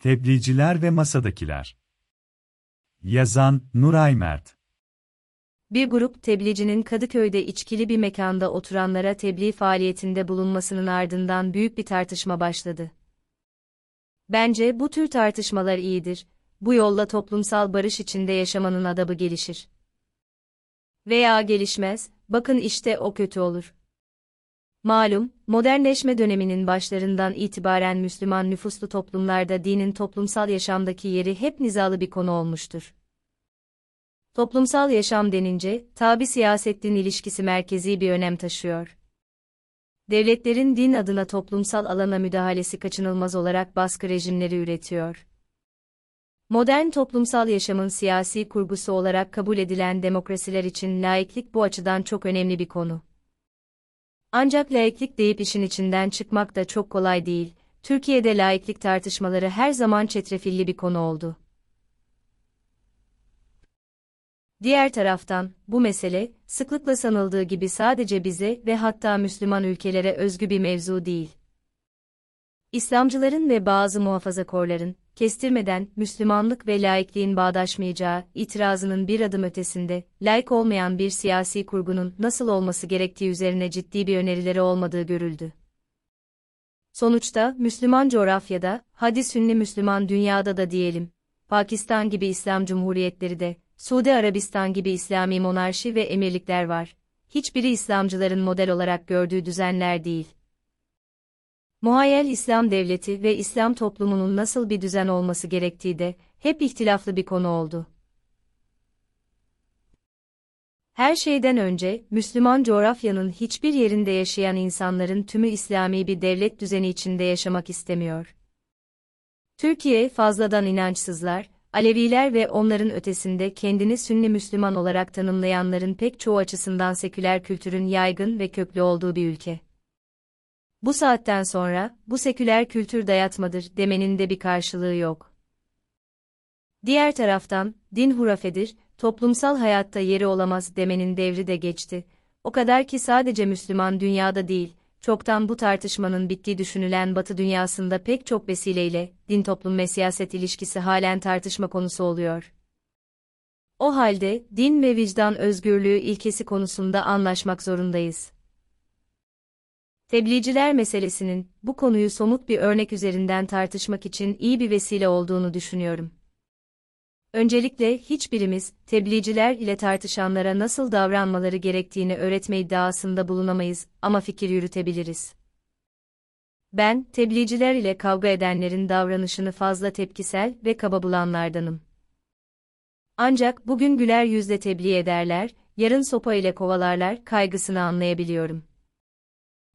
Tebliğciler ve Masadakiler Yazan Nuray Mert Bir grup tebliğcinin Kadıköy'de içkili bir mekanda oturanlara tebliğ faaliyetinde bulunmasının ardından büyük bir tartışma başladı. Bence bu tür tartışmalar iyidir, bu yolla toplumsal barış içinde yaşamanın adabı gelişir. Veya gelişmez, bakın işte o kötü olur. Malum, modernleşme döneminin başlarından itibaren Müslüman nüfuslu toplumlarda dinin toplumsal yaşamdaki yeri hep nizalı bir konu olmuştur. Toplumsal yaşam denince, tabi siyaset-din ilişkisi merkezi bir önem taşıyor. Devletlerin din adına toplumsal alana müdahalesi kaçınılmaz olarak baskı rejimleri üretiyor. Modern toplumsal yaşamın siyasi kurgusu olarak kabul edilen demokrasiler için laiklik bu açıdan çok önemli bir konu. Ancak laiklik deyip işin içinden çıkmak da çok kolay değil. Türkiye'de laiklik tartışmaları her zaman çetrefilli bir konu oldu. Diğer taraftan, bu mesele, sıklıkla sanıldığı gibi sadece bize ve hatta Müslüman ülkelere özgü bir mevzu değil. İslamcıların ve bazı muhafazakorların, kestirmeden Müslümanlık ve laikliğin bağdaşmayacağı itirazının bir adım ötesinde, laik olmayan bir siyasi kurgunun nasıl olması gerektiği üzerine ciddi bir önerileri olmadığı görüldü. Sonuçta, Müslüman coğrafyada, hadi Sünni Müslüman dünyada da diyelim, Pakistan gibi İslam cumhuriyetleri de, Suudi Arabistan gibi İslami monarşi ve emirlikler var. Hiçbiri İslamcıların model olarak gördüğü düzenler değil. Muhayyel İslam devleti ve İslam toplumunun nasıl bir düzen olması gerektiği de hep ihtilaflı bir konu oldu. Her şeyden önce, Müslüman coğrafyanın hiçbir yerinde yaşayan insanların tümü İslami bir devlet düzeni içinde yaşamak istemiyor. Türkiye fazladan inançsızlar, Aleviler ve onların ötesinde kendini Sünni Müslüman olarak tanımlayanların pek çoğu açısından seküler kültürün yaygın ve köklü olduğu bir ülke. Bu saatten sonra, bu seküler kültür dayatmadır demenin de bir karşılığı yok. Diğer taraftan, din hurafedir, toplumsal hayatta yeri olamaz demenin devri de geçti. O kadar ki sadece Müslüman dünyada değil, çoktan bu tartışmanın bittiği düşünülen Batı dünyasında pek çok vesileyle, din toplum ve siyaset ilişkisi halen tartışma konusu oluyor. O halde, din ve vicdan özgürlüğü ilkesi konusunda anlaşmak zorundayız. Tebliğciler meselesinin, bu konuyu somut bir örnek üzerinden tartışmak için iyi bir vesile olduğunu düşünüyorum. Öncelikle hiçbirimiz, tebliğciler ile tartışanlara nasıl davranmaları gerektiğini öğretme iddiasında bulunamayız ama fikir yürütebiliriz. Ben, tebliğciler ile kavga edenlerin davranışını fazla tepkisel ve kaba bulanlardanım. Ancak bugün güler yüzle tebliğ ederler, yarın sopa ile kovalarlar kaygısını anlayabiliyorum.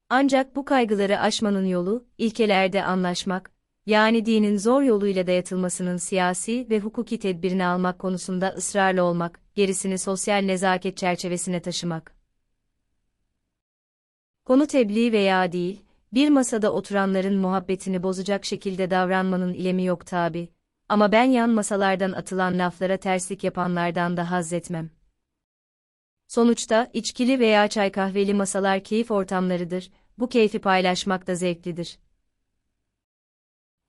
Ancak bu kaygıları aşmanın yolu, ilkelerde anlaşmak, yani dinin zor yoluyla dayatılmasının siyasi ve hukuki tedbirini almak konusunda ısrarlı olmak, gerisini sosyal nezaket çerçevesine taşımak. Konu tebliğ veya değil, bir masada oturanların muhabbetini bozacak şekilde davranmanın ilemi yok tabi. Ama ben yan masalardan atılan laflara terslik yapanlardan da haz etmem. Sonuçta, içkili veya çay kahveli masalar keyif ortamlarıdır, bu keyfi paylaşmak da zevklidir.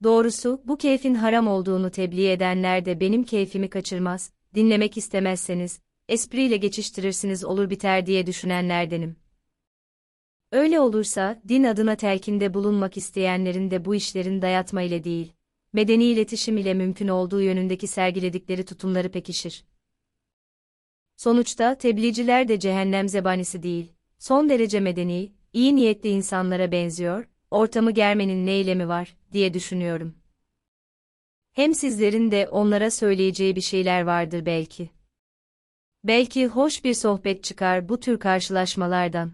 Doğrusu, bu keyfin haram olduğunu tebliğ edenler de benim keyfimi kaçırmaz, dinlemek istemezseniz, espriyle geçiştirirsiniz olur biter diye düşünenlerdenim. Öyle olursa, din adına telkinde bulunmak isteyenlerin de bu işlerin dayatma ile değil, medeni iletişim ile mümkün olduğu yönündeki sergiledikleri tutumları pekişir. Sonuçta tebliğciler de cehennem zebanisi değil, son derece medeni, iyi niyetli insanlara benziyor, ortamı germenin ne eylemi var, diye düşünüyorum. Hem sizlerin de onlara söyleyeceği bir şeyler vardır belki. Belki hoş bir sohbet çıkar bu tür karşılaşmalardan.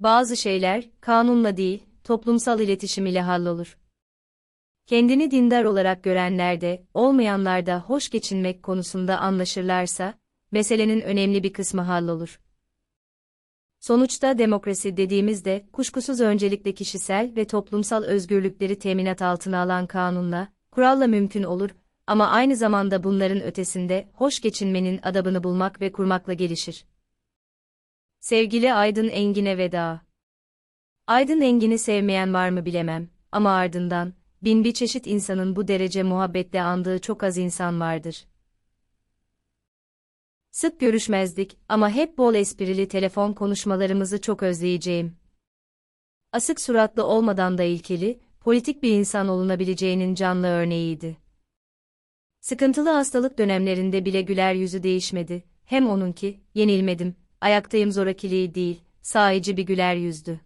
Bazı şeyler, kanunla değil, toplumsal iletişim ile hallolur. Kendini dindar olarak görenler de, olmayanlar da hoş geçinmek konusunda anlaşırlarsa, meselenin önemli bir kısmı hallolur. Sonuçta demokrasi dediğimizde, kuşkusuz öncelikle kişisel ve toplumsal özgürlükleri teminat altına alan kanunla, kuralla mümkün olur, ama aynı zamanda bunların ötesinde, hoş geçinmenin adabını bulmak ve kurmakla gelişir. Sevgili Aydın Engin'e veda. Aydın Engin'i sevmeyen var mı bilemem, ama ardından, bin bir çeşit insanın bu derece muhabbetle andığı çok az insan vardır. Sık görüşmezdik ama hep bol esprili telefon konuşmalarımızı çok özleyeceğim. Asık suratlı olmadan da ilkeli, politik bir insan olunabileceğinin canlı örneğiydi. Sıkıntılı hastalık dönemlerinde bile güler yüzü değişmedi, hem onunki, yenilmedim, ayaktayım zorakiliği değil, sahici bir güler yüzdü.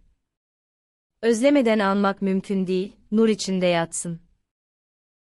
Özlemeden anmak mümkün değil, nur içinde yatsın.